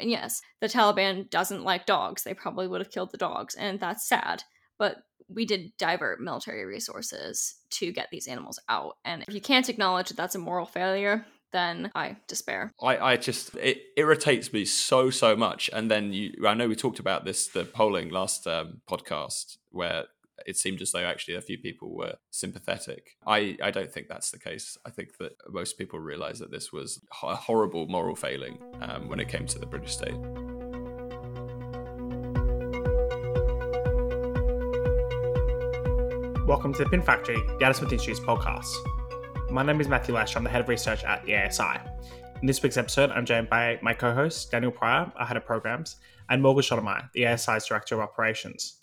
And yes, the Taliban doesn't like dogs. They probably would have killed the dogs, and that's sad. But we did divert military resources to get these animals out. And if you can't acknowledge that that's a moral failure, then I despair. I, I just it irritates me so so much. And then you, I know we talked about this the polling last um, podcast where it seemed as though actually a few people were sympathetic. I, I don't think that's the case. I think that most people realize that this was a horrible moral failing um, when it came to the British state. Welcome to the Pin Factory, the Adam Smith Institute's podcast. My name is Matthew Lesh. I'm the head of research at the ASI. In this week's episode, I'm joined by my co-host Daniel Pryor, our head of programs, and Morgan Schondelmeier, the ASI's director of operations.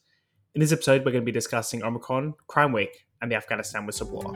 In this episode, we're going to be discussing Omicron, Crime Week, and the Afghanistan whistleblower.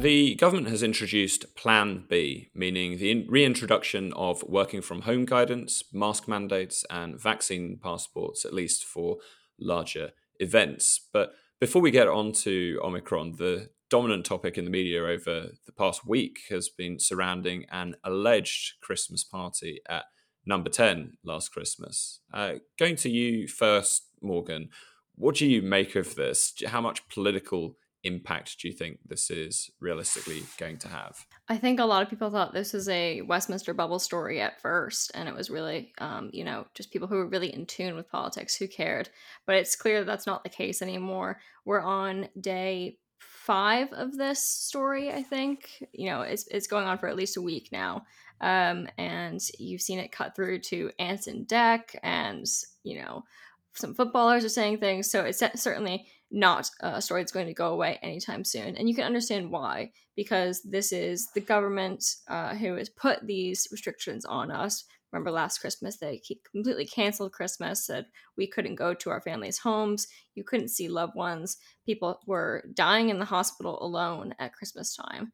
The government has introduced Plan B, meaning the reintroduction of working from home guidance, mask mandates, and vaccine passports, at least for larger events. But before we get on to Omicron, the dominant topic in the media over the past week has been surrounding an alleged Christmas party at number 10 last Christmas. Uh, going to you first, Morgan, what do you make of this? How much political impact do you think this is realistically going to have? I think a lot of people thought this was a Westminster bubble story at first, and it was really, um, you know, just people who were really in tune with politics who cared. But it's clear that that's not the case anymore. We're on day five of this story, I think. You know, it's, it's going on for at least a week now. Um, and you've seen it cut through to Ants and Dec, and you know, some footballers are saying things. So it's certainly not a story that's going to go away anytime soon. And you can understand why, because this is the government uh, who has put these restrictions on us. Remember last Christmas, they completely canceled Christmas, said we couldn't go to our families' homes, you couldn't see loved ones. People were dying in the hospital alone at Christmas time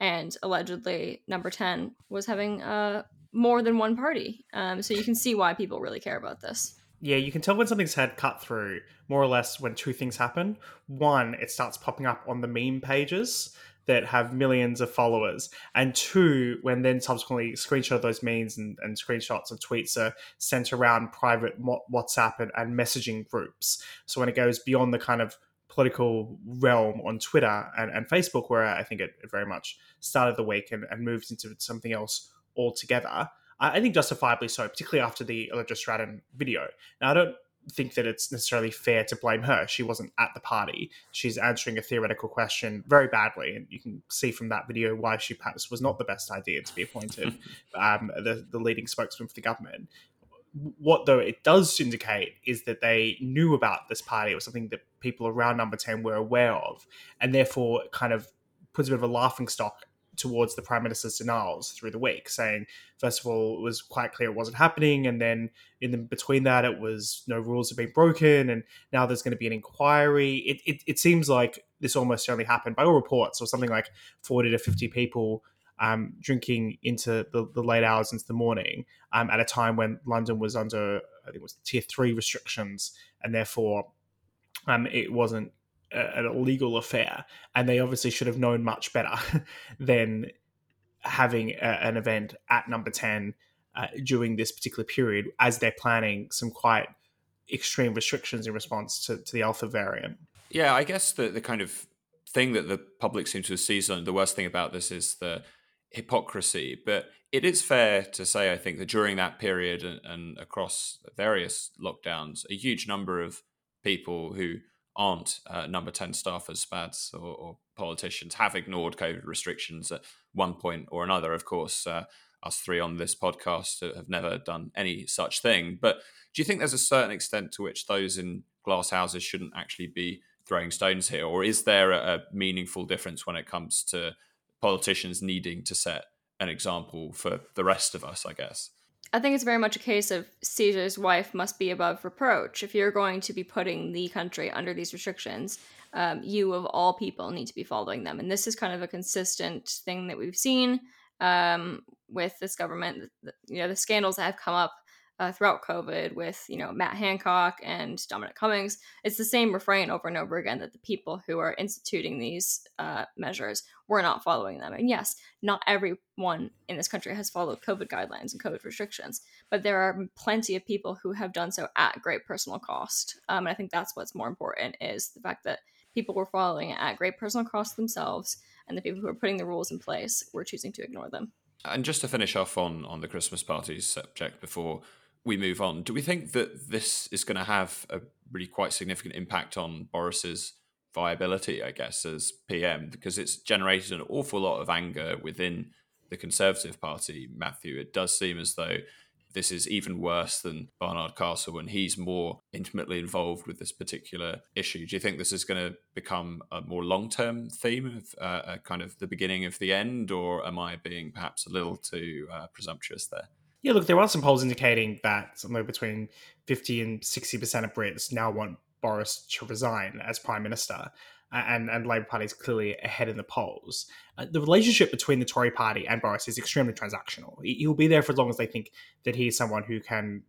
and allegedly number 10 was having uh, more than one party. Um, so you can see why people really care about this. Yeah you can tell when something's had cut through more or less when two things happen. One it starts popping up on the meme pages that have millions of followers. And two when then subsequently screenshot of those memes and, and screenshots of tweets are sent around private whatsapp and, and messaging groups. So when it goes beyond the kind of political realm on Twitter and, and Facebook, where I think it, it, very much started the week and, and moved into something else altogether. I, I think justifiably so, particularly after the Allegra Stratton video. Now, I don't think that it's necessarily fair to blame her. She wasn't at the party. She's answering a theoretical question very badly, and you can see from that video why she perhaps was not the best idea to be appointed um, the, the leading spokesman for the government what though it does indicate is that they knew about this party. or something that people around number 10 were aware of, and therefore kind of puts a bit of a laughing stock towards the prime minister's denials through the week, saying first of all it was quite clear it wasn't happening, and then in the, between that it was no rules have been broken, and now there's going to be an inquiry. It, it, it seems like this almost only happened by all reports, or something like forty to fifty people um, drinking into the, the, late hours into the morning um, at a time when London was under, I think it was tier three restrictions, and therefore um, it wasn't a, an illegal affair. And they obviously should have known much better than having a, an event at number 10 uh, during this particular period as they're planning some quite extreme restrictions in response to, to the Alpha variant. Yeah, I guess the, the kind of thing that the public seems to have seized on, the worst thing about this is the hypocrisy. But it is fair to say, I think, that during that period and, and across various lockdowns, a huge number of people who aren't uh, number 10 staff as SPADs or, or, politicians have ignored COVID restrictions at one point or another. Of course, uh, us three on this podcast have never done any such thing. But do you think there's a certain extent to which those in glass houses shouldn't actually be throwing stones here? Or is there a, a meaningful difference when it comes to politicians needing to set an example for the rest of us, I guess. I think it's very much a case of Caesar's wife must be above reproach. If you're going to be putting the country under these restrictions, um, you of all people need to be following them. And this is kind of a consistent thing that we've seen um, with this government. You know, the scandals that have come up uh, throughout COVID with, you know, Matt Hancock and Dominic Cummings, it's the same refrain over and over again that the people who are instituting these uh, measures were not following them. And yes, not everyone in this country has followed COVID guidelines and COVID restrictions, but there are plenty of people who have done so at great personal cost. Um, and I think that's what's more important is the fact that people were following it at great personal cost themselves, and the people who are putting the rules in place were choosing to ignore them. And just to finish off on on the Christmas parties subject before we move on, do we think that this is going to have a really quite significant impact on Boris's viability, I guess, as PM? Because it's generated an awful lot of anger within the Conservative Party, Matthew. It does seem as though this is even worse than Barnard Castle and he's more intimately involved with this particular issue. Do you think this is going to become a more long term theme of uh, kind of the beginning of the end, or am I being perhaps a little too uh, presumptuous there? Yeah, look, there are some polls indicating that somewhere between 50 and 60% of Brits now want Boris to resign as Prime Minister and and Labour Party is clearly ahead in the polls. Uh, the relationship between the Tory Party and Boris is extremely transactional. He'll be there for as long as they think that he's someone who can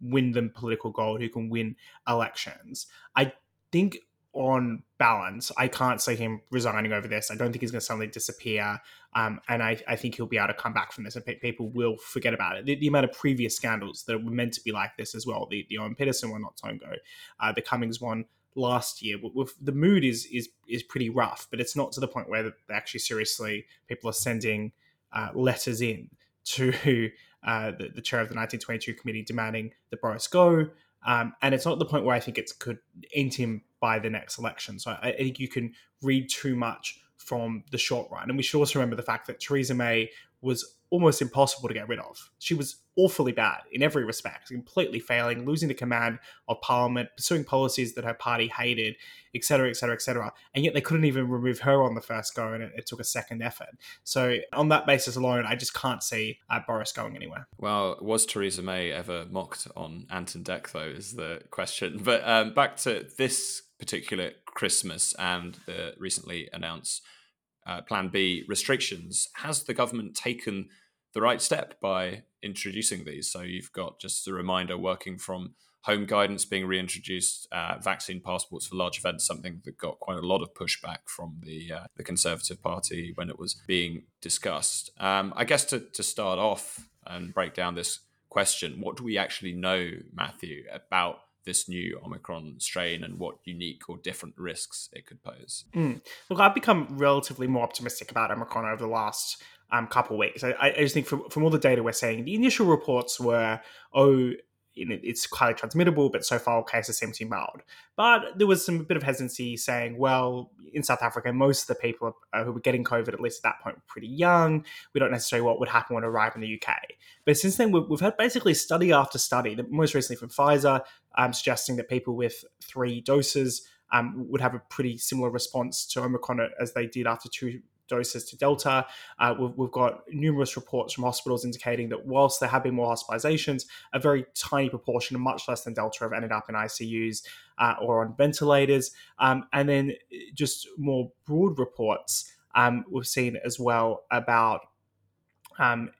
win them political gold, who can win elections. I think on balance, I can't see him resigning over this. I don't think he's going to suddenly disappear. Um, and I, I, think he'll be able to come back from this and pe- people will forget about it. The, the, amount of previous scandals that were meant to be like this as well, the, the Owen Paterson one not long ago, uh, the Cummings one last year. With, the mood is is is pretty rough, but it's not to the point where they actually seriously people are sending uh, letters in to uh, the, the, chair of the 1922 committee demanding that Boris go. Um, and it's not the point where I think it could end him by the next election. So I, I think you can read too much from the short run. And we should also remember the fact that Theresa May was almost impossible to get rid of. She was awfully bad in every respect, completely failing, losing the command of parliament, pursuing policies that her party hated, etc., etc., etc. And yet they couldn't even remove her on the first go, and it, it, took a second effort. So on that basis alone, I just can't see uh, Boris going anywhere. Well, was Theresa May ever mocked on Ant and Dec, though, is the question. But um, back to this particular Christmas and the recently announced uh, Plan B restrictions. Has the government taken the right step by introducing these? So you've got just a reminder working from home guidance being reintroduced, uh, vaccine passports for large events, something that got quite a lot of pushback from the uh, the Conservative Party when it was being discussed. Um, I guess to, to start off and break down this question, what do we actually know, Matthew, about this new Omicron strain and what unique or different risks it could pose? Mm. Look, I've become relatively more optimistic about Omicron over the last um, couple of weeks. I, I, just think from, from all the data we're seeing, the initial reports were, oh, it's highly transmittable, but so far cases seem to be mild. But there was some bit of hesitancy saying, well, in South Africa, most of the people who were getting COVID, at least at that point, were pretty young. We don't necessarily know what would happen when it in the UK. But since then, we've, we've had basically study after study, most recently from Pfizer, um, suggesting that people with three doses um, would have a pretty similar response to Omicron as they did after two doses to Delta. Uh, we've, we've, got numerous reports from hospitals indicating that whilst there have been more hospitalizations, a very tiny proportion, much less than Delta, have ended up in ICUs uh, or on ventilators. Um, and then just more broad reports um, we've seen as well about um,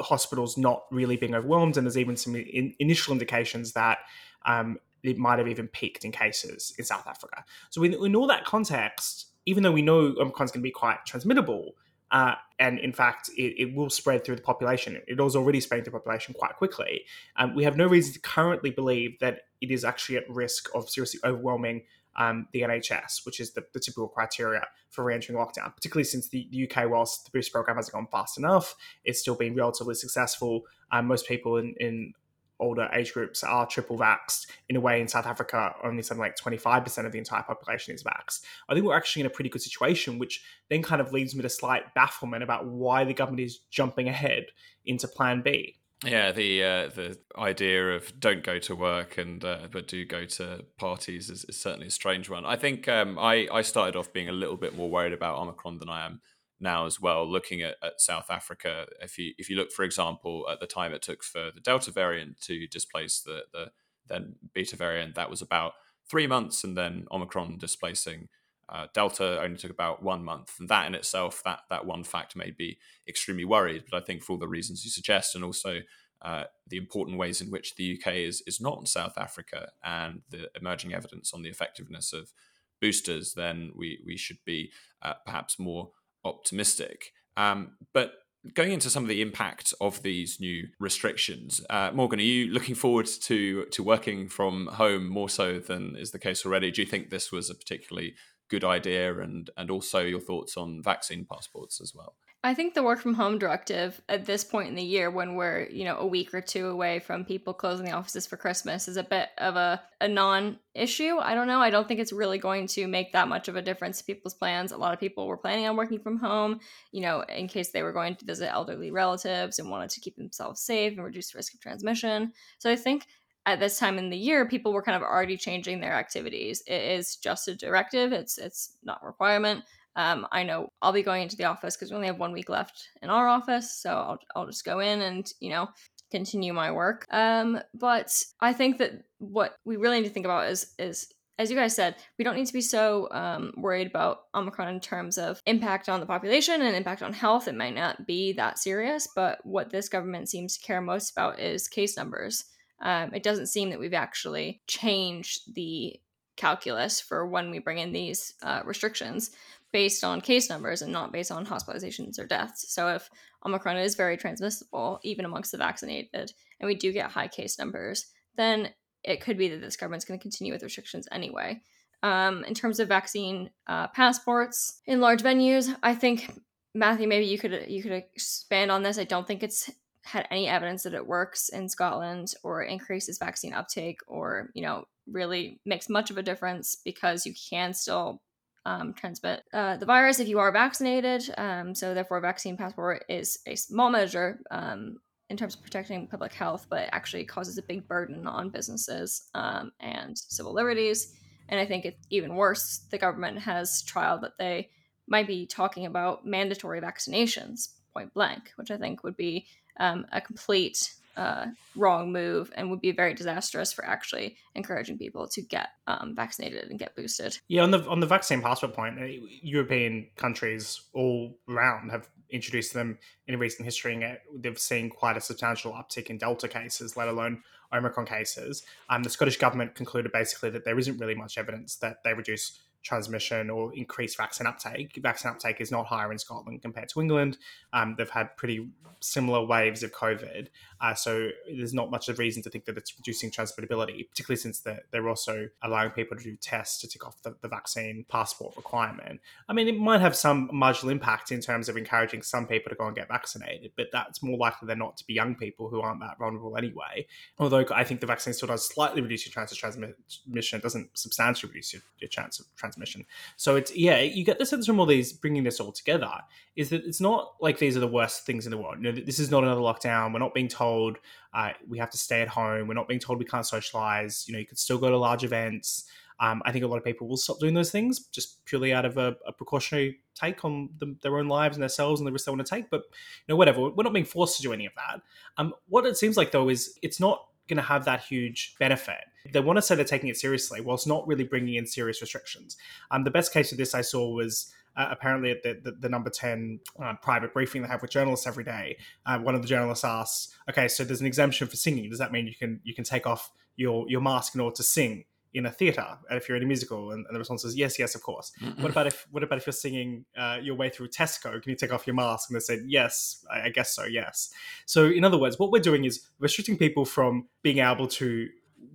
hospitals not really being overwhelmed, and there's even some in, initial indications that um, it might have even peaked in cases in South Africa. So, in, in all that context, even though we know Omicron is going to be quite transmittable, uh, and in fact, it, it, will spread through the population. It is already spreading through the population quite quickly. Um, we have no reason to currently believe that it is actually at risk of seriously overwhelming um, the NHS, which is the, the, typical criteria for re-entering lockdown. Particularly since the, the, UK, whilst the boost program hasn't gone fast enough, it's still been relatively successful. Um, most people in, in older age groups are triple vaxxed. In a way, in South Africa, only something like 25% of the entire population is vaxxed. I think we're actually in a pretty good situation, which then kind of leaves me to slight bafflement about why the government is jumping ahead into Plan B. Yeah, the uh, the idea of don't go to work and uh, but do go to parties is, is, certainly a strange one. I think um, I I started off being a little bit more worried about Omicron than I am now as well. Looking at, at South Africa, if you if you look, for example, at the time it took for the Delta variant to displace the the then Beta variant, that was about three months, and then Omicron displacing uh, Delta only took about one month, and that in itself, that that one fact made me extremely worried. But I think for all the reasons you suggest, and also uh, the important ways in which the UK is is not South Africa and the emerging evidence on the effectiveness of boosters, then we we should be uh, perhaps more optimistic. Um, but going into some of the impact of these new restrictions, uh, Morgan, are you looking forward to to working from home more so than is the case already? Do you think this was a particularly good idea, and and also your thoughts on vaccine passports as well? I think the work from home directive at this point in the year, when we're you know a week or two away from people closing the offices for Christmas, is a bit of a, a non-issue. I don't know. I don't think it's really going to make that much of a difference to people's plans. A lot of people were planning on working from home, you know, in case they were going to visit elderly relatives and wanted to keep themselves safe and reduce risk of transmission. So I think at this time in the year, people were kind of already changing their activities. It is just a directive; it's it's not a requirement. Um, I know I'll be going into the office because we only have one week left in our office, so I'll I'll just go in and you know continue my work. Um, but I think that what we really need to think about is is as you guys said, we don't need to be so um, worried about Omicron in terms of impact on the population and impact on health. It might not be that serious, but what this government seems to care most about is case numbers. Um, it doesn't seem that we've actually changed the calculus for when we bring in these uh, restrictions based on case numbers and not based on hospitalizations or deaths. So if Omicron is very transmissible, even amongst the vaccinated, and we do get high case numbers, then it could be that this government's going to continue with restrictions anyway. Um, in terms of vaccine uh, passports in large venues, I think Matthew, maybe you could you could expand on this. I don't think it's had any evidence that it works in Scotland or increases vaccine uptake or you know really makes much of a difference because you can still um, transmit uh, the virus if you are vaccinated. Um, so, therefore, vaccine passport is a small measure um, in terms of protecting public health, but actually causes a big burden on businesses um, and civil liberties. And I think it's even worse. The government has trialed that they might be talking about mandatory vaccinations point blank, which I think would be um, a complete uh, wrong move and would be very disastrous for actually encouraging people to get um, vaccinated and get boosted. Yeah, on the on the vaccine passport point, uh, European countries all around have introduced them in recent history, and they've seen quite a substantial uptick in Delta cases, let alone Omicron cases. Um, the Scottish government concluded basically that there isn't really much evidence that they reduce transmission or increased vaccine uptake. Vaccine uptake is not higher in Scotland compared to England. Um, they've had pretty similar waves of COVID, uh, so there's not much of a reason to think that it's reducing transmittability, particularly since they're, they're also allowing people to do tests to tick off the, the vaccine passport requirement. I mean, it might have some marginal impact in terms of encouraging some people to go and get vaccinated, but that's more likely than not to be young people who aren't that vulnerable anyway. Although I think the vaccine still does slightly reduce your chance of transmission, it doesn't substantially reduce your, your chance of transmission transmission. So it's yeah, you get the sense from all these bringing this all together is that it's not like these are the worst things in the world. You know, this is not another lockdown. We're not being told uh, we have to stay at home. We're not being told we can't socialize. You know, you could still go to large events. Um, I think a lot of people will stop doing those things just purely out of a, a precautionary take on the, their own lives and themselves and the risks they want to take. But you know, whatever. We're not being forced to do any of that. Um, what it seems like though is it's not going to have that huge benefit. They want to say they're taking it seriously, whilst not really bringing in serious restrictions. Um, the best case of this I saw was uh, apparently at the, the, the number 10 uh, private briefing they have with journalists every day. Uh, one of the journalists asks, okay, so there's an exemption for singing. Does that mean you can you can take off your, your mask in order to sing? in a theater if you're in a musical and, and the response is yes yes of course what about if what about if you're singing uh, your way through tesco can you take off your mask and they said yes I, I guess so yes so in other words what we're doing is restricting people from being able to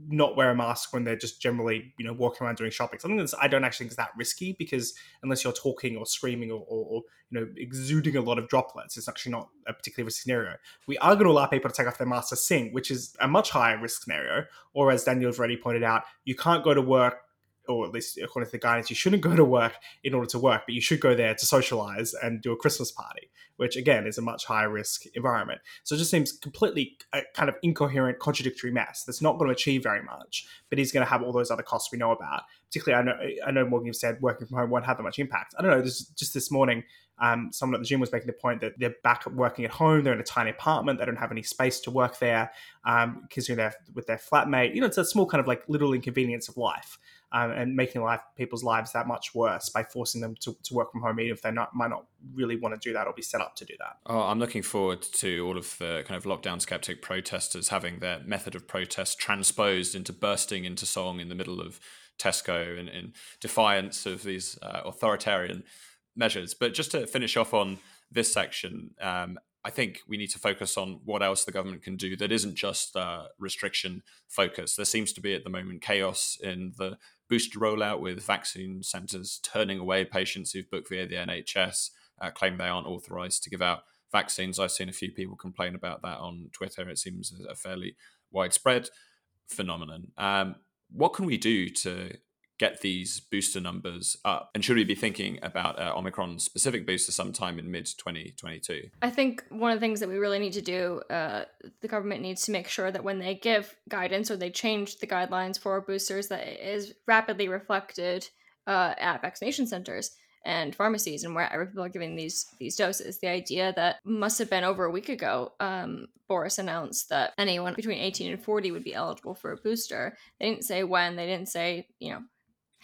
not wear a mask when they're just generally, you know, walking around doing shopping. Something that's I don't actually think is that risky because unless you're talking or screaming or, or, or, you know exuding a lot of droplets, it's actually not a particularly risky scenario. We are going to allow people to take off their masks to sing, which is a much higher risk scenario. Or as Daniel's already pointed out, you can't go to work or at least according to the guidance, you shouldn't go to work in order to work, but you should go there to socialize and do a Christmas party, which again is a much higher risk environment. So it just seems completely a kind of incoherent, contradictory mess that's not going to achieve very much, but he's going to have all those other costs we know about. Particularly, I know I know Morgan you've said working from home won't have that much impact. I don't know. This, just this morning, Um, someone at the gym was making the point that they're back working at home. They're in a tiny apartment. They don't have any space to work there because um, they're with their flatmate. You know, it's a small kind of like little inconvenience of life um, and making life people's lives that much worse by forcing them to, to work from home, even if they not, might not really want to do that or be set up to do that. Oh, I'm looking forward to all of the kind of lockdown skeptic protesters having their method of protest transposed into bursting into song in the middle of Tesco in, in defiance of these uh, authoritarian measures. But just to finish off on this section, um, I think we need to focus on what else the government can do that isn't just uh, restriction focus. There seems to be at the moment chaos in the booster rollout with vaccine centres turning away patients who've booked via the NHS, uh, claim they aren't authorised to give out vaccines. I've seen a few people complain about that on Twitter. It seems a fairly widespread phenomenon. Um, what can we do to get these booster numbers up? And should we be thinking about uh, Omicron specific booster sometime in mid 2022? I think one of the things that we really need to do, uh, the government needs to make sure that when they give guidance or they change the guidelines for boosters, that it is rapidly reflected uh, at vaccination centers and pharmacies and wherever people are giving these these doses. The idea that must have been over a week ago, um, Boris announced that anyone between 18 and 40 would be eligible for a booster. They didn't say when. They didn't say you know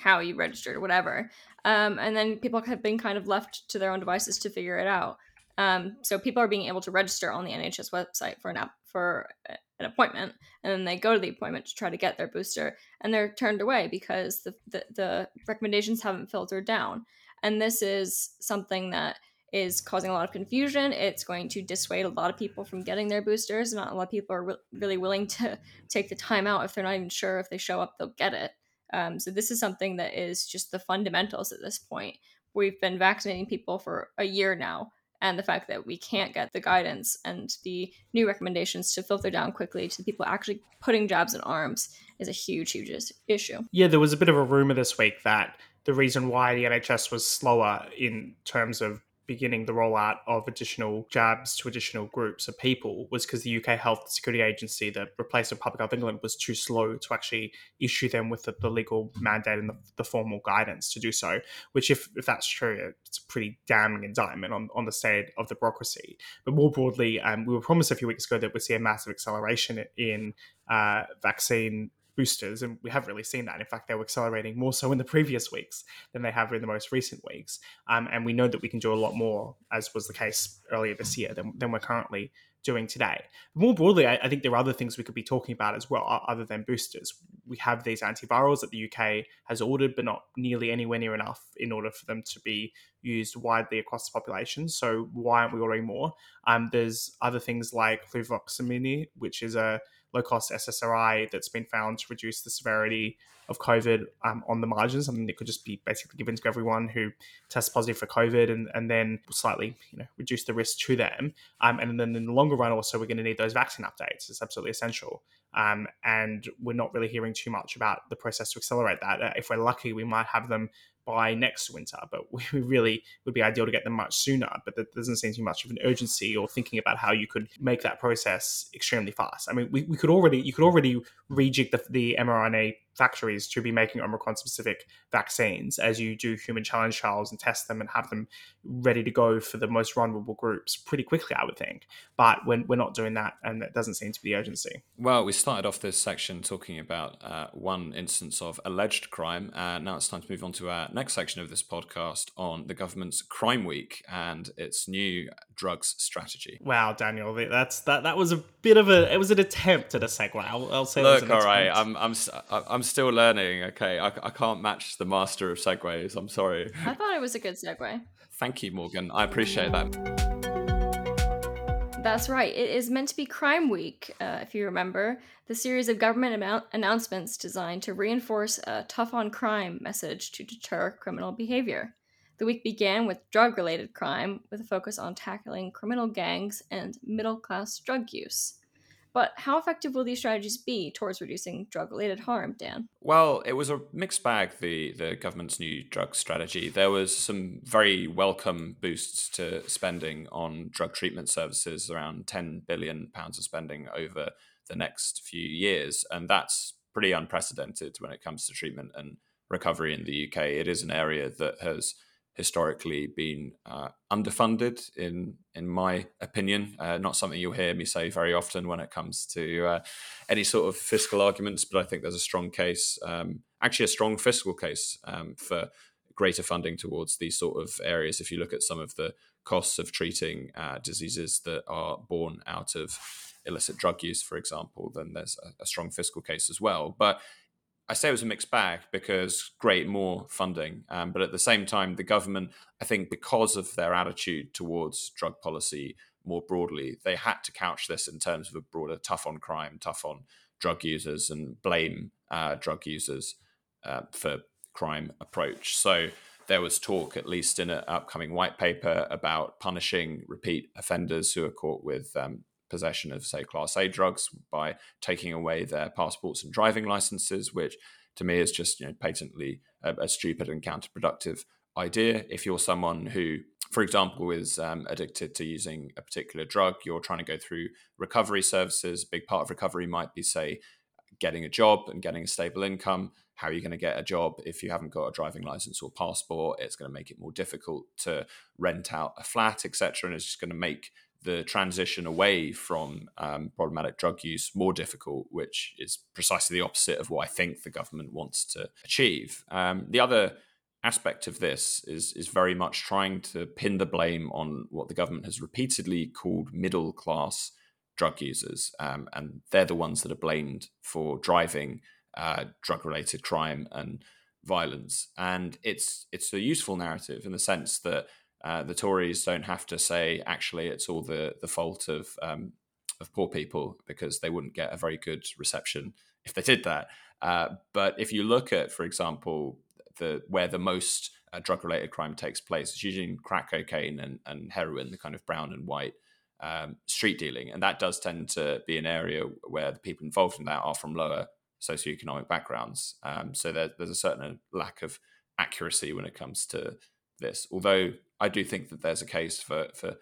how you registered or whatever. Um, and then people have been kind of left to their own devices to figure it out. Um, so people are being able to register on the NHS website for an app for an appointment, and then they go to the appointment to try to get their booster, and they're turned away because the the, the recommendations haven't filtered down. And this is something that is causing a lot of confusion. It's going to dissuade a lot of people from getting their boosters. Not a lot of people are re- really willing to take the time out if they're not even sure if they show up, they'll get it. Um, so this is something that is just the fundamentals at this point. We've been vaccinating people for a year now, and the fact that we can't get the guidance and the new recommendations to filter down quickly to the people actually putting jabs in arms is a huge, huge issue. Yeah, there was a bit of a rumor this week that the reason why the NHS was slower in terms of beginning the rollout of additional jabs to additional groups of people was because the UK Health Security Agency, the replacement Public Health England, was too slow to actually issue them with the, the legal mandate and the, the, formal guidance to do so. Which, if, if that's true, it's a pretty damning indictment on, on the state of the bureaucracy. But more broadly, um, we were promised a few weeks ago that we'd see a massive acceleration in uh, vaccine boosters, and we haven't really seen that. In fact, they were accelerating more so in the previous weeks than they have in the most recent weeks. Um, and we know that we can do a lot more, as was the case earlier this year, than, than we're currently doing today. More broadly, I, I, think there are other things we could be talking about as well, other than boosters. We have these antivirals that the UK has ordered, but not nearly anywhere near enough in order for them to be used widely across the population. So why aren't we ordering more? Um, there's other things like fluvoxamine, which is a low cost SSRI that's been found to reduce the severity of COVID um, on the margins. Something that could just be basically given to everyone who tests positive for COVID and, and then slightly you know reduce the risk to them. Um, and then in the longer run, also, we're going to need those vaccine updates. It's absolutely essential. Um, and we're not really hearing too much about the process to accelerate that. Uh, if we're lucky, we might have them by next winter, but we really would be ideal to get them much sooner. But there doesn't seem to be much of an urgency or thinking about how you could make that process extremely fast. I mean, we, we could already you could already rejig the, the mRNA factories to be making Omicron specific vaccines as you do human challenge trials and test them and have them ready to go for the most vulnerable groups pretty quickly, I would think. But we're not doing that, and that doesn't seem to be the urgency. Well, we started off this section talking about uh, one instance of alleged crime. and now it's time to move on to our next section of this podcast on the government's Crime Week and its new drugs strategy. Wow, Daniel, that's that. That was a bit of a. It was an attempt at a segue. I'll, I'll say. Look, all right, I'm I'm I'm still learning. Okay, I, I can't match the master of segues. I'm sorry. I thought it was a good segue. Thank you, Morgan. I appreciate that. That's right. It is meant to be Crime Week, uh, if you remember, the series of government amount- announcements designed to reinforce a tough on crime message to deter criminal behavior. The week began with drug related crime, with a focus on tackling criminal gangs and middle class drug use. But how effective will these strategies be towards reducing drug related harm, Dan? Well, it was a mixed bag, the, the government's new drug strategy. There was some very welcome boosts to spending on drug treatment services, around £10 billion of spending over the next few years. And that's pretty unprecedented when it comes to treatment and recovery in the UK. It is an area that has historically been uh, underfunded, in in my opinion. Uh, not something you'll hear me say very often when it comes to uh, any sort of fiscal arguments, but I think there's a strong case, um, actually a strong fiscal case um, for greater funding towards these sort of areas. If you look at some of the costs of treating uh, diseases that are born out of illicit drug use, for example, then there's a, a strong fiscal case as well. But I say it was a mixed bag because great, more funding. Um, but at the same time, the government, I think, because of their attitude towards drug policy more broadly, they had to couch this in terms of a broader tough on crime, tough on drug users, and blame uh, drug users uh, for crime approach. So there was talk, at least in an upcoming white paper, about punishing repeat offenders who are caught with um, possession of, say, Class A drugs by taking away their passports and driving licenses, which to me is just you know, patently a, a stupid and counterproductive idea. If you're someone who, for example, is um, addicted to using a particular drug, you're trying to go through recovery services. A big part of recovery might be, say, getting a job and getting a stable income. How are you going to get a job if you haven't got a driving license or passport? It's going to make it more difficult to rent out a flat, etc. And it's just going to make the transition away from um, problematic drug use more difficult, which is precisely the opposite of what I think the government wants to achieve. Um, the other aspect of this is is very much trying to pin the blame on what the government has repeatedly called middle class drug users, um, and they're the ones that are blamed for driving uh, drug related crime and violence. And it's it's a useful narrative in the sense that uh, the Tories don't have to say actually it's all the the fault of um, of poor people because they wouldn't get a very good reception if they did that. Uh, but if you look at, for example, the where the most uh, drug related crime takes place, it's usually in crack cocaine and, and heroin, the kind of brown and white um, street dealing, and that does tend to be an area where the people involved in that are from lower socioeconomic backgrounds. Um, so there, there's a certain lack of accuracy when it comes to this. Although I do think that there's a case for for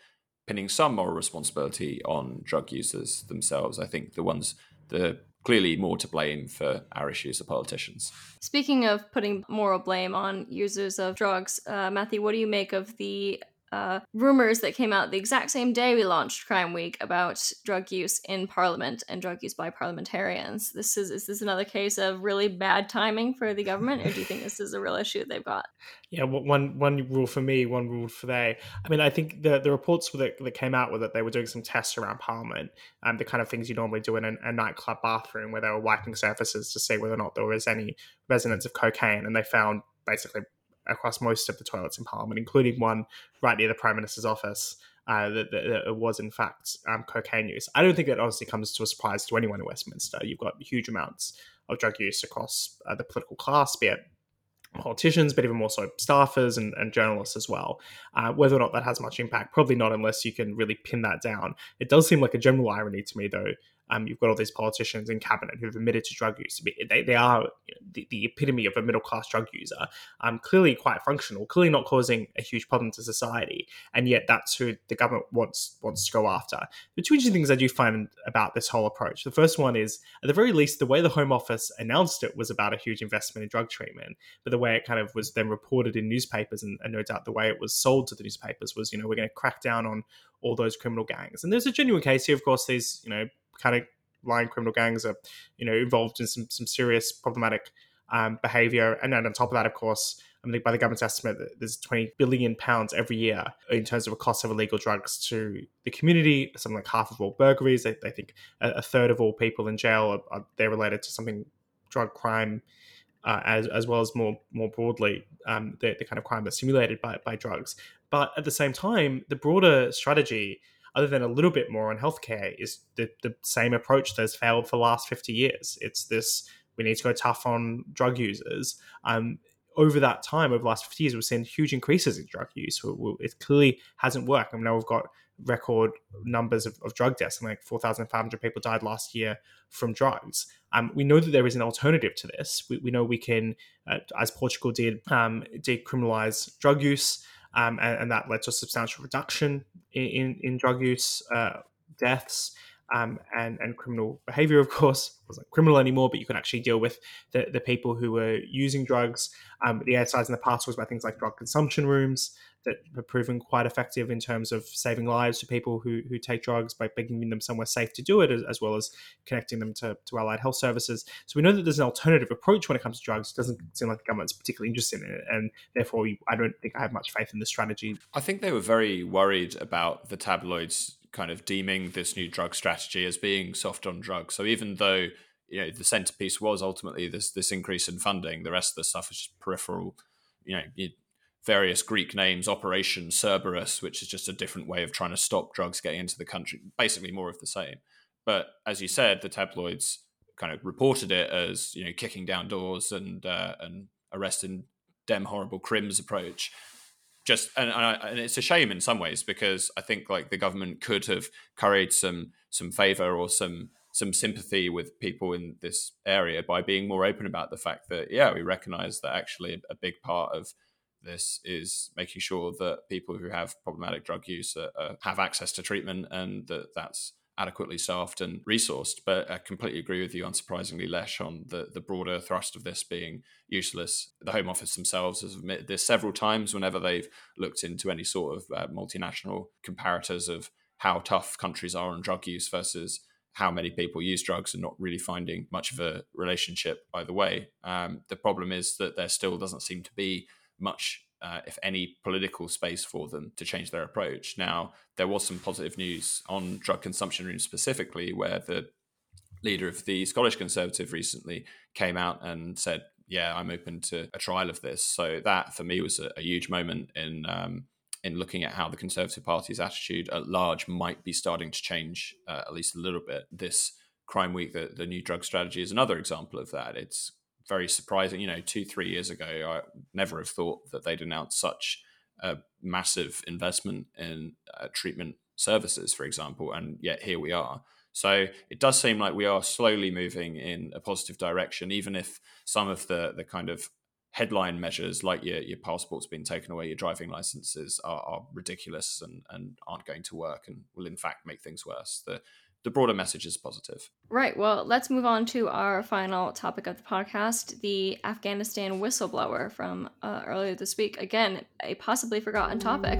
pinning some moral responsibility on drug users themselves. I think the ones the clearly more to blame for our issues are politicians. Speaking of putting moral blame on users of drugs, uh, Matthew, what do you make of the uh, rumors that came out the exact same day we launched Crime Week about drug use in Parliament and drug use by parliamentarians. This is is this another case of really bad timing for the government, or do you think this is a real issue they've got? Yeah, one one rule for me, one rule for they. I mean, I think the the reports that, that came out were that they were doing some tests around Parliament, um, the kind of things you normally do in a, a nightclub bathroom, where they were wiping surfaces to see whether or not there was any resonance of cocaine, and they found basically across most of the toilets in Parliament, including one right near the Prime Minister's office. Uh, that, that, that, it was in fact um, cocaine use. I don't think that honestly comes to a surprise to anyone in Westminster. You've got huge amounts of drug use across uh, the political class, be it politicians, but even more so staffers and, and journalists as well. Uh, whether or not that has much impact, probably not unless you can really pin that down. It does seem like a general irony to me, though, um, you've got all these politicians in cabinet who've admitted to drug use. They, they are the, the epitome of a middle class drug user, um, clearly quite functional, clearly not causing a huge problem to society, and yet that's who the government wants wants to go after. The two interesting things I do find about this whole approach. The first one is, at the very least, the way the Home Office announced it was about a huge investment in drug treatment, but the way it kind of was then reported in newspapers, and, and no doubt the way it was sold to the newspapers was, you know, we're going to crack down on all those criminal gangs. And there's a genuine case here, of course, these, you know, kind of line criminal gangs are, you know, involved in some some serious problematic um, behavior. And then on top of that, of course, I mean, by the government's estimate, there's 20 billion pounds every year in terms of a cost of illegal drugs to the community. Something like half of all burglaries. They, they think a, a, third of all people in jail are, are they're related to something drug crime. Uh, as, as well as more more broadly um, the, the kind of crime that's simulated by, by drugs. But at the same time, the broader strategy other than a little bit more on healthcare, is the, the same approach that's failed for the last 50 years. It's this we need to go tough on drug users. Um, over that time, over the last 50 years, we've seen huge increases in drug use. It clearly hasn't worked. I mean, now we've got record numbers of, of drug deaths. like 4,500 people died last year from drugs. Um, we know that there is an alternative to this. We, we know we can, uh, as Portugal did, um, decriminalize drug use um, and, and, that led to a substantial reduction in, in, in drug use uh, deaths. Um, and and criminal behavior. Of course, wasn't criminal anymore, but you could actually deal with the, the people who were using drugs. Um, the exercise in the past was about things like drug consumption rooms that have proven quite effective in terms of saving lives to people who, who take drugs by, giving them somewhere safe to do it, as, as, well as connecting them to, to allied health services. So we know that there's an alternative approach when it comes to drugs. It doesn't seem like the government's particularly interested in it, and therefore I don't think I have much faith in the strategy. I think they were very worried about the tabloids kind of deeming this new drug strategy as being soft on drugs. So even though you know the centerpiece was ultimately this this increase in funding, the rest of the stuff is just peripheral. You know, various Greek names, Operation Cerberus, which is just a different way of trying to stop drugs getting into the country. Basically, more of the same. But as you said, the tabloids kind of reported it as you know kicking down doors and uh, and arresting dem horrible crims approach. Just and, and, it's a shame in some ways because I think like the government could have carried some some favor or some some sympathy with people in this area by being more open about the fact that yeah we recognize that actually a big part of this is making sure that people who have problematic drug use uh, have access to treatment and that that's adequately staffed and resourced. But I completely agree with you, unsurprisingly, Lesh, on the, the broader thrust of this being useless. The Home Office themselves has admitted this several times whenever they've looked into any sort of uh, multinational comparators of how tough countries are on drug use versus how many people use drugs and not really finding much of a relationship either way. Um, the problem is that there still doesn't seem to be much, uh, if any, political space for them to change their approach. Now, there was some positive news on drug consumption rooms specifically, where the leader of the Scottish Conservative recently came out and said, "Yeah, I'm open to a trial of this." So that, for me, was a, a huge moment in um, in looking at how the Conservative Party's attitude at large might be starting to change uh, at least a little bit. This Crime Week, the, the new drug strategy, is another example of that. It's very surprising. You know, two three years ago, I never have thought that they'd announce such a massive investment in uh, treatment services, for example, and yet here we are. So it does seem like we are slowly moving in a positive direction, even if some of the the kind of headline measures like your, your passport's being taken away, your driving licenses are, are ridiculous and, and aren't going to work and will in fact make things worse. The the broader message is positive. Right. Well, let's move on to our final topic of the podcast the Afghanistan whistleblower from uh, earlier this week. Again, a possibly forgotten topic.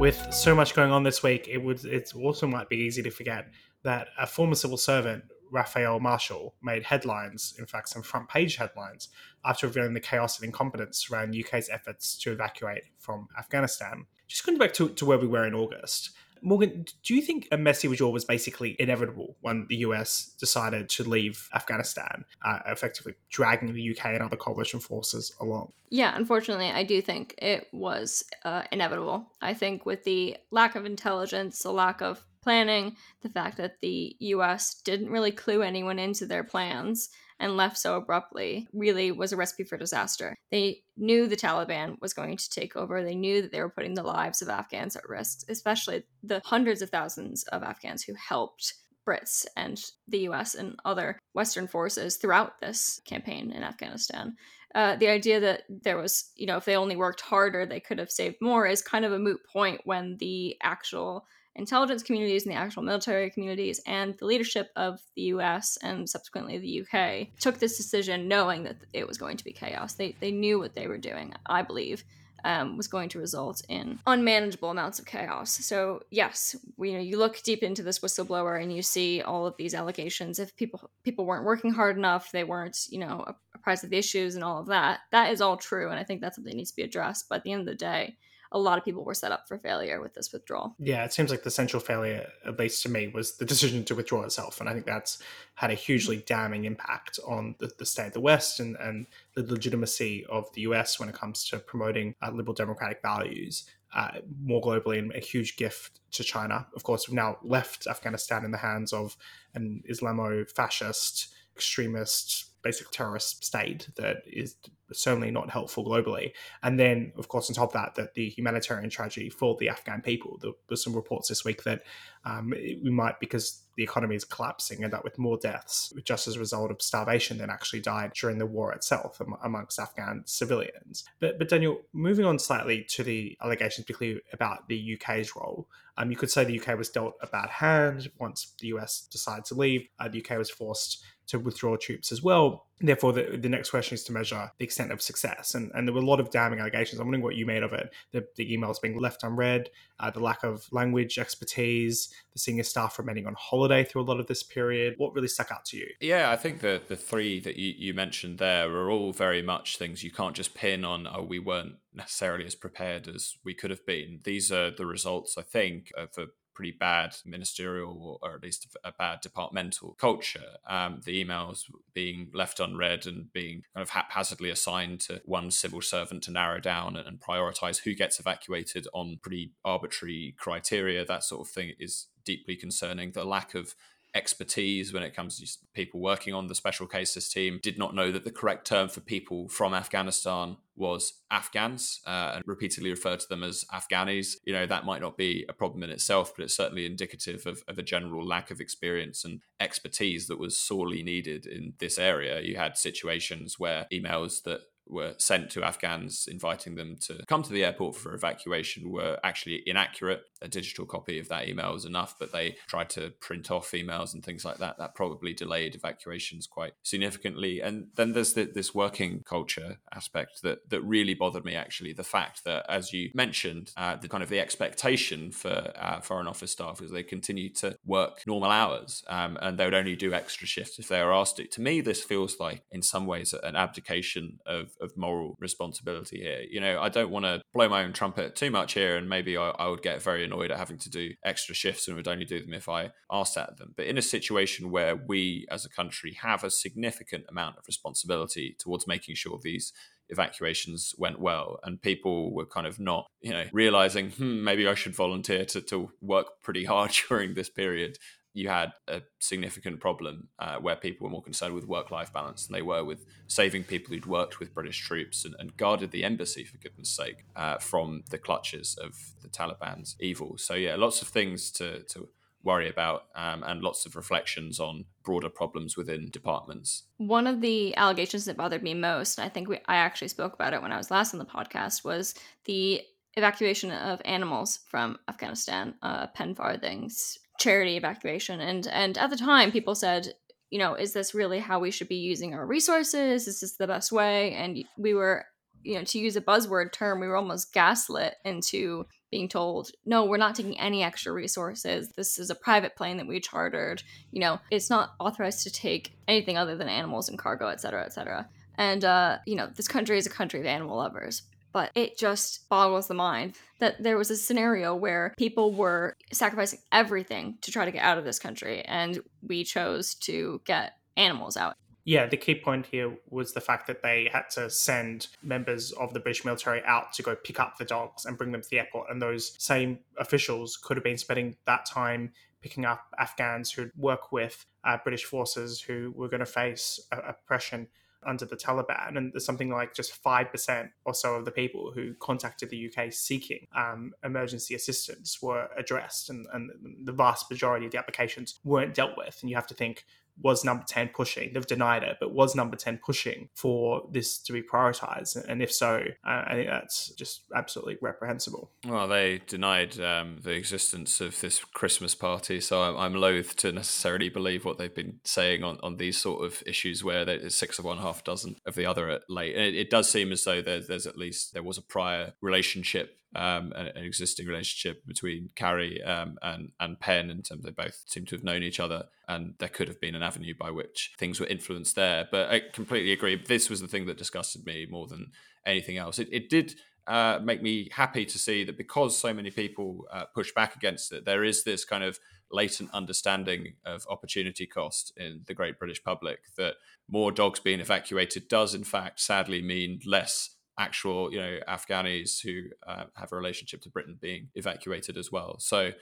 With so much going on this week, it would it also might be easy to forget that a former civil servant, Raphael Marshall, made headlines, in fact, some front page headlines, after revealing the chaos and incompetence around UK's efforts to evacuate from Afghanistan. Just going back to, to where we were in August, Morgan, do you think a messy withdrawal was basically inevitable when the US decided to leave Afghanistan, uh, effectively dragging the UK and other coalition forces along? Yeah, unfortunately, I do think it was uh, inevitable. I think with the lack of intelligence, the lack of planning, the fact that the US didn't really clue anyone into their plans, and left so abruptly really was a recipe for disaster. They knew the Taliban was going to take over. They knew that they were putting the lives of Afghans at risk, especially the hundreds of thousands of Afghans who helped Brits and the US and other Western forces throughout this campaign in Afghanistan. Uh, the idea that there was, you know, if they only worked harder, they could have saved more is kind of a moot point when the actual intelligence communities and the actual military communities and the leadership of the US and subsequently the UK took this decision knowing that it was going to be chaos. They, they knew what they were doing, I believe. Um, was going to result in unmanageable amounts of chaos. So yes, we, you know you look deep into this whistleblower and you see all of these allegations. If people people weren't working hard enough, they weren't you know apprised of the issues and all of that. That is all true, and I think that's something that needs to be addressed. But at the end of the day, a lot of people were set up for failure with this withdrawal. Yeah, it seems like the central failure, at least to me, was the decision to withdraw itself. And I think that's had a hugely damning impact on the, the state of the West and, and the legitimacy of the US when it comes to promoting uh, liberal democratic values. Uh, more globally, and a huge gift to China. Of course, we've now left Afghanistan in the hands of an Islamo fascist, extremist, basic terrorist state that is certainly not helpful globally. And then, of course, on top of that, that the humanitarian tragedy for the Afghan people. There were some reports this week that um, we might, because the economy is collapsing, end up with more deaths just as a result of starvation than actually died during the war itself amongst Afghan civilians. But, but Daniel, moving on slightly to the allegations, particularly about the UK's role, um, you could say the UK was dealt a bad hand once the US decided to leave. Uh, the UK was forced to withdraw troops as well. Therefore, the, the next question is to measure the extent of success. And, and there were a lot of damning allegations. I'm wondering what you made of it. The, the emails being left unread, uh, the lack of language expertise, the senior staff remaining on holiday through a lot of this period. What really stuck out to you? Yeah, I think the, the three that you, you mentioned there are all very much things you can't just pin on, oh, we weren't necessarily as prepared as we could have been. These are the results, I think, of a pretty bad ministerial or at least a bad departmental culture. Um, the emails being left unread and being kind of haphazardly assigned to one civil servant to narrow down and, and prioritize who gets evacuated on pretty arbitrary criteria, that sort of thing is deeply concerning. The lack of expertise when it comes to people working on the special cases team did not know that the correct term for people from Afghanistan was Afghans uh, and repeatedly referred to them as Afghanis. You know, that might not be a problem in itself, but it's certainly indicative of, of a general lack of experience and expertise that was sorely needed in this area. You had situations where emails that were sent to Afghans inviting them to come to the airport for evacuation were actually inaccurate. A digital copy of that email was enough, but they tried to print off emails and things like that. That probably delayed evacuations quite significantly. And then there's the, this working culture aspect that that really bothered me. Actually, the fact that, as you mentioned, uh, the kind of the expectation for uh, foreign office staff is they continue to work normal hours um, and they would only do extra shifts if they were asked to. To me, this feels like, in some ways, an abdication of of moral responsibility here. You know, I don't want to blow my own trumpet too much here, and maybe I, I, would get very annoyed at having to do extra shifts and would only do them if I asked at them. But in a situation where we as a country have a significant amount of responsibility towards making sure these evacuations went well and people were kind of not you know realizing hmm, maybe i should volunteer to, to work pretty hard during this period you had a significant problem uh, where people were more concerned with work life balance than they were with saving people who'd worked with British troops and, and guarded the embassy, for goodness sake, uh, from the clutches of the Taliban's evil. So, yeah, lots of things to, to worry about um, and lots of reflections on broader problems within departments. One of the allegations that bothered me most, I think we, I actually spoke about it when I was last on the podcast, was the evacuation of animals from Afghanistan, uh, Pen Farthing's charity evacuation. And and at the time people said you know is this really how we should be using our resources? Is this the best way? And we were you know to use a buzzword term we were almost gaslit into being told no we're not taking any extra resources. This is a private plane that we chartered. You know it's not authorized to take anything other than animals and cargo et cetera et cetera. And uh, you know this country is a country of animal lovers but it just boggles the mind that there was a scenario where people were sacrificing everything to try to get out of this country, and we chose to get animals out. Yeah, the key point here was the fact that they had to send members of the British military out to go pick up the dogs and bring them to the airport. And those same officials could have been spending that time picking up Afghans who'd work with uh, British forces who were going to face uh, oppression under the Taliban, and there's something like just 5% or so of the people who contacted the UK seeking um, emergency assistance were addressed, and, and the vast majority of the applications weren't dealt with. And you have to think, was number 10 pushing? They've denied it, but was number 10 pushing for this to be prioritized? And if so, uh, I think that's just absolutely reprehensible. Well, they denied um, the existence of this Christmas party, so I'm, I'm, loath to necessarily believe what they've been saying on, on these sort of issues where there's six of one, half dozen of the other at late. It, it, does seem as though there's, there's at least there was a prior relationship um, an, an, existing relationship between Carrie um, and and Pen in terms they both seem to have known each other, and there could have been an avenue by which things were influenced there. But I completely agree. This was the thing that disgusted me more than anything else. It, it did. Uh, make me happy to see that because so many people uh, push back against it, there is this kind of latent understanding of opportunity cost in the great British public that more dogs being evacuated does, in fact, sadly mean less actual, you know, Afghanis who uh, have a relationship to Britain being evacuated as well. So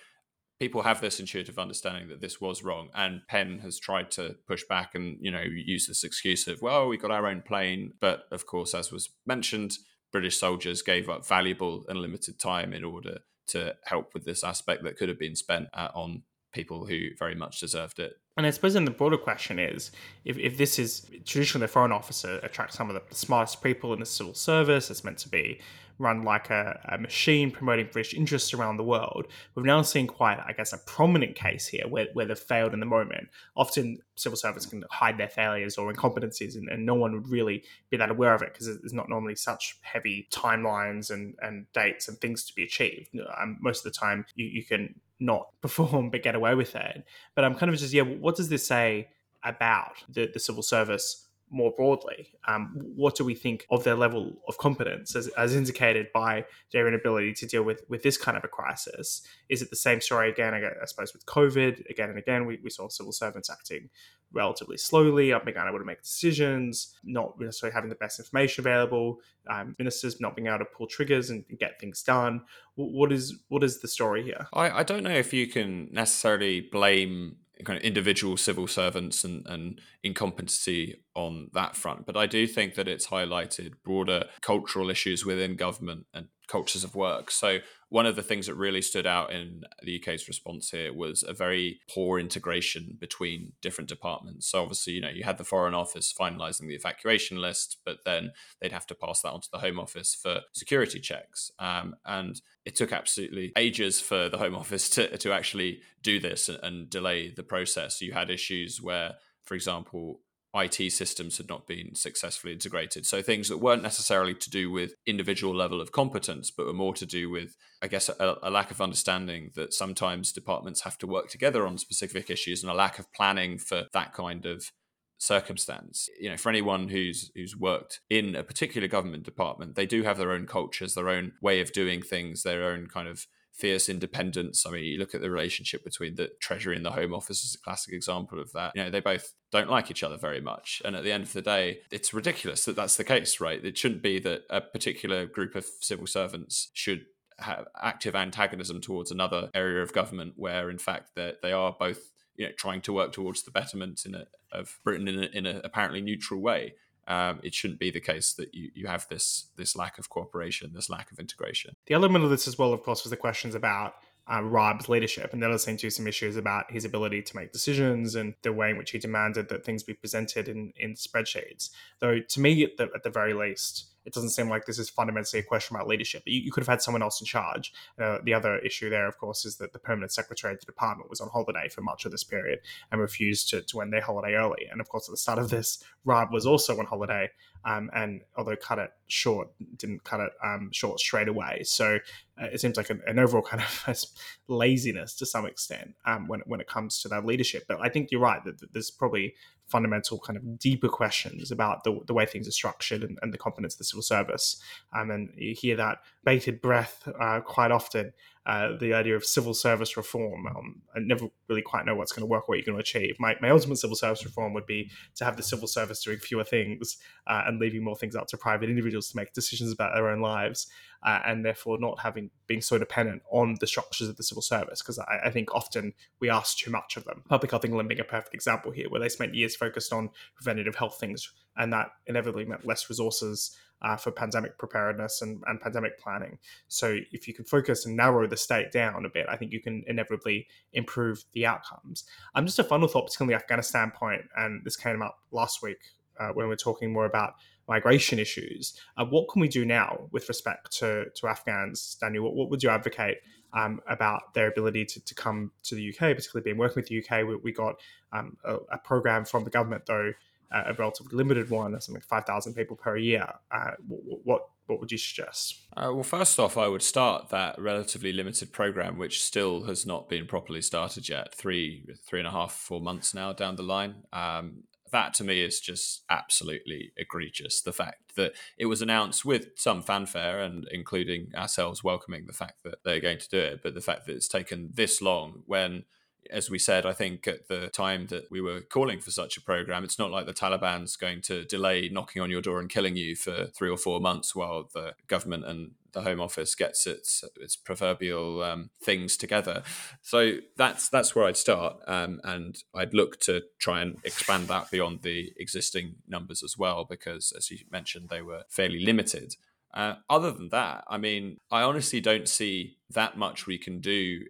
people have this intuitive understanding that this was wrong and Pen has tried to push back and you know use this excuse of well we got our own plane but of course as was mentioned british soldiers gave up valuable and limited time in order to help with this aspect that could have been spent uh, on people who very much deserved it and I suppose then the broader question is if, if this is traditionally the foreign officer attracts some of the smartest people in the civil service, it's meant to be run like a, a, machine promoting British interests around the world. We've now seen quite, I guess, a prominent case here where, where they've failed in the moment. Often civil servants can hide their failures or incompetencies and, and no one would really be that aware of it because there's not normally such heavy timelines and, and dates and things to be achieved. Um, most of the time you, you can not perform but get away with it. But I'm kind of just, yeah, what does this say about the, the civil service more broadly. Um, what do we think of their level of competence, as, as, indicated by their inability to deal with, with this kind of a crisis? Is it the same story again, I, suppose, with COVID? Again and again, we, we saw civil servants acting relatively slowly, not being able to make decisions, not necessarily having the best information available, um, ministers not being able to pull triggers and get things done. What is what is the story here? I, I don't know if you can necessarily blame kind of individual civil servants and, and incompetency on that front. But I do think that it's highlighted broader cultural issues within government and cultures of work. So one of the things that really stood out in the UK's response here was a very poor integration between different departments. So obviously, you know, you had the Foreign Office finalising the evacuation list, but then they'd have to pass that on to the Home Office for security checks. Um, and it took absolutely ages for the Home Office to, to actually do this and, and delay the process. You had issues where, for example, IT systems had not been successfully integrated. So things that weren't necessarily to do with individual level of competence, but were more to do with, I guess, a, a, lack of understanding that sometimes departments have to work together on specific issues and a lack of planning for that kind of circumstance. You know, for anyone who's who's worked in a particular government department, they do have their own cultures, their own way of doing things, their own kind of fierce independence. I mean, you look at the relationship between the Treasury and the Home Office as a classic example of that. You know, they both don't like each other very much. And at the end of the day, it's ridiculous that that's the case, right? It shouldn't be that a particular group of civil servants should have active antagonism towards another area of government where, in fact, they are both you know trying to work towards the betterment in a, of Britain in, a, in an apparently neutral way um, it shouldn't be the case that you, you have this this lack of cooperation, this lack of integration. The element of this as well, of course, was the questions about um, Raab's leadership, and there does seem to some issues about his ability to make decisions and the way in which he demanded that things be presented in, in spreadsheets. Though, to me, at the, at the very least, it doesn't seem like this is fundamentally a question about leadership. You, you could have had someone else in charge. Uh, the other issue there, of course, is that the permanent secretary of the department was on holiday for much of this period and refused to, to end their holiday early. And of course, at the start of this, Raab was also on holiday um, and although cut it short, didn't cut it um, short straight away. So uh, it seems like an, an, overall kind of laziness to some extent um, when, when it comes to that leadership. But I think you're right that, that there's probably fundamental kind of deeper questions about the, the way things are structured and, and the competence of the civil service. Um, and you hear that bated breath uh, quite often uh, the idea of civil service reform. Um, I never really quite know what's going to work, or what you're going to achieve. My, my ultimate civil service reform would be to have the civil service doing fewer things uh, and leaving more things up to private individuals to make decisions about their own lives, uh, and therefore not having being so dependent on the structures of the civil service. Because I, I, think often we ask too much of them. Public Health England being a perfect example here, where they spent years focused on preventative health things, and that inevitably meant less resources uh, for pandemic preparedness and, and pandemic planning. So if you can focus and narrow the state down a bit, I think you can inevitably improve the outcomes. Um, just a final thought, particularly Afghanistan point, and this came up last week uh, when we are talking more about migration issues. Uh, what can we do now with respect to, to Afghans, Daniel? What, what would you advocate um, about their ability to, to come to the UK, particularly being working with the UK? We, we got um, a, a, program from the government, though, a relatively limited one, something like 5,000 people per year. Uh, what, what would you suggest? Uh, well, first off, I would start that relatively limited program, which still has not been properly started yet. Three, three and a half, four months now down the line. Um, that to me is just absolutely egregious. The fact that it was announced with some fanfare and including ourselves welcoming the fact that they're going to do it, but the fact that it's taken this long when as we said, I think at the time that we were calling for such a program, it's not like the Taliban's going to delay knocking on your door and killing you for three or four months while the government and the Home Office gets its its proverbial um, things together. So that's that's where I'd start, um, and I'd look to try and expand that beyond the existing numbers as well, because as you mentioned, they were fairly limited. Uh, other than that, I mean, I honestly don't see that much we can do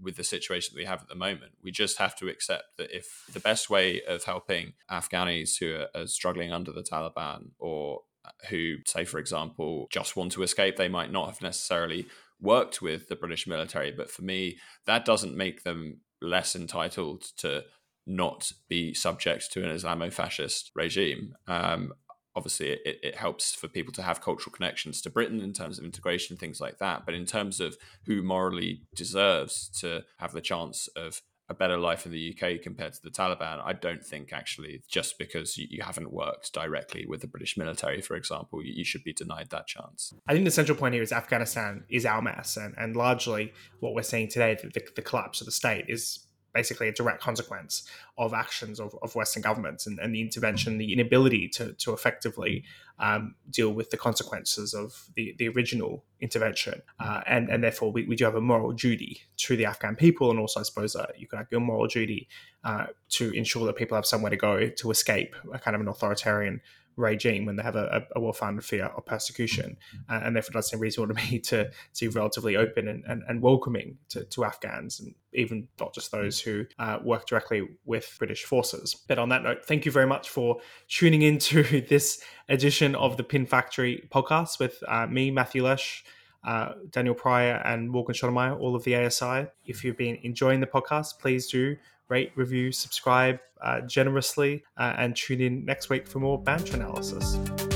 with the situation that we have at the moment. We just have to accept that if the best way of helping Afghanis who are, are struggling under the Taliban or uh, who, say, for example, just want to escape, they might not have necessarily worked with the British military. But for me, that doesn't make them less entitled to not be subject to an Islamo fascist regime. Um, obviously it, it helps for people to have cultural connections to Britain in terms of integration, things like that. But in terms of who morally deserves to have the chance of a better life in the UK compared to the Taliban, I don't think actually just because you, you haven't worked directly with the British military, for example, you, you, should be denied that chance. I think the central point here is Afghanistan is our mess, and, and largely what we're seeing today, the, the collapse of the state, is basically a direct consequence of actions of, of Western governments and, and, the intervention, the inability to, to effectively um, deal with the consequences of the, the original intervention. Uh, and, and therefore, we, we do have a moral duty to the Afghan people, and also, I suppose, uh, you could argue a moral duty uh, to ensure that people have somewhere to go to escape a kind of an authoritarian regime when they have a, a well-founded fear of persecution, uh, and therefore does seem reasonable to me to, to be relatively open and, and, and welcoming to, to, Afghans, and even not just those who uh, work directly with British forces. But on that note, thank you very much for tuning into this edition of the Pin Factory podcast with uh, me, Matthew Lesh. Uh, Daniel Pryor and Morgan Schondelmeier, all of the ASI. If you've been enjoying the podcast, please do rate, review, subscribe uh, generously, uh, and tune in next week for more banter analysis.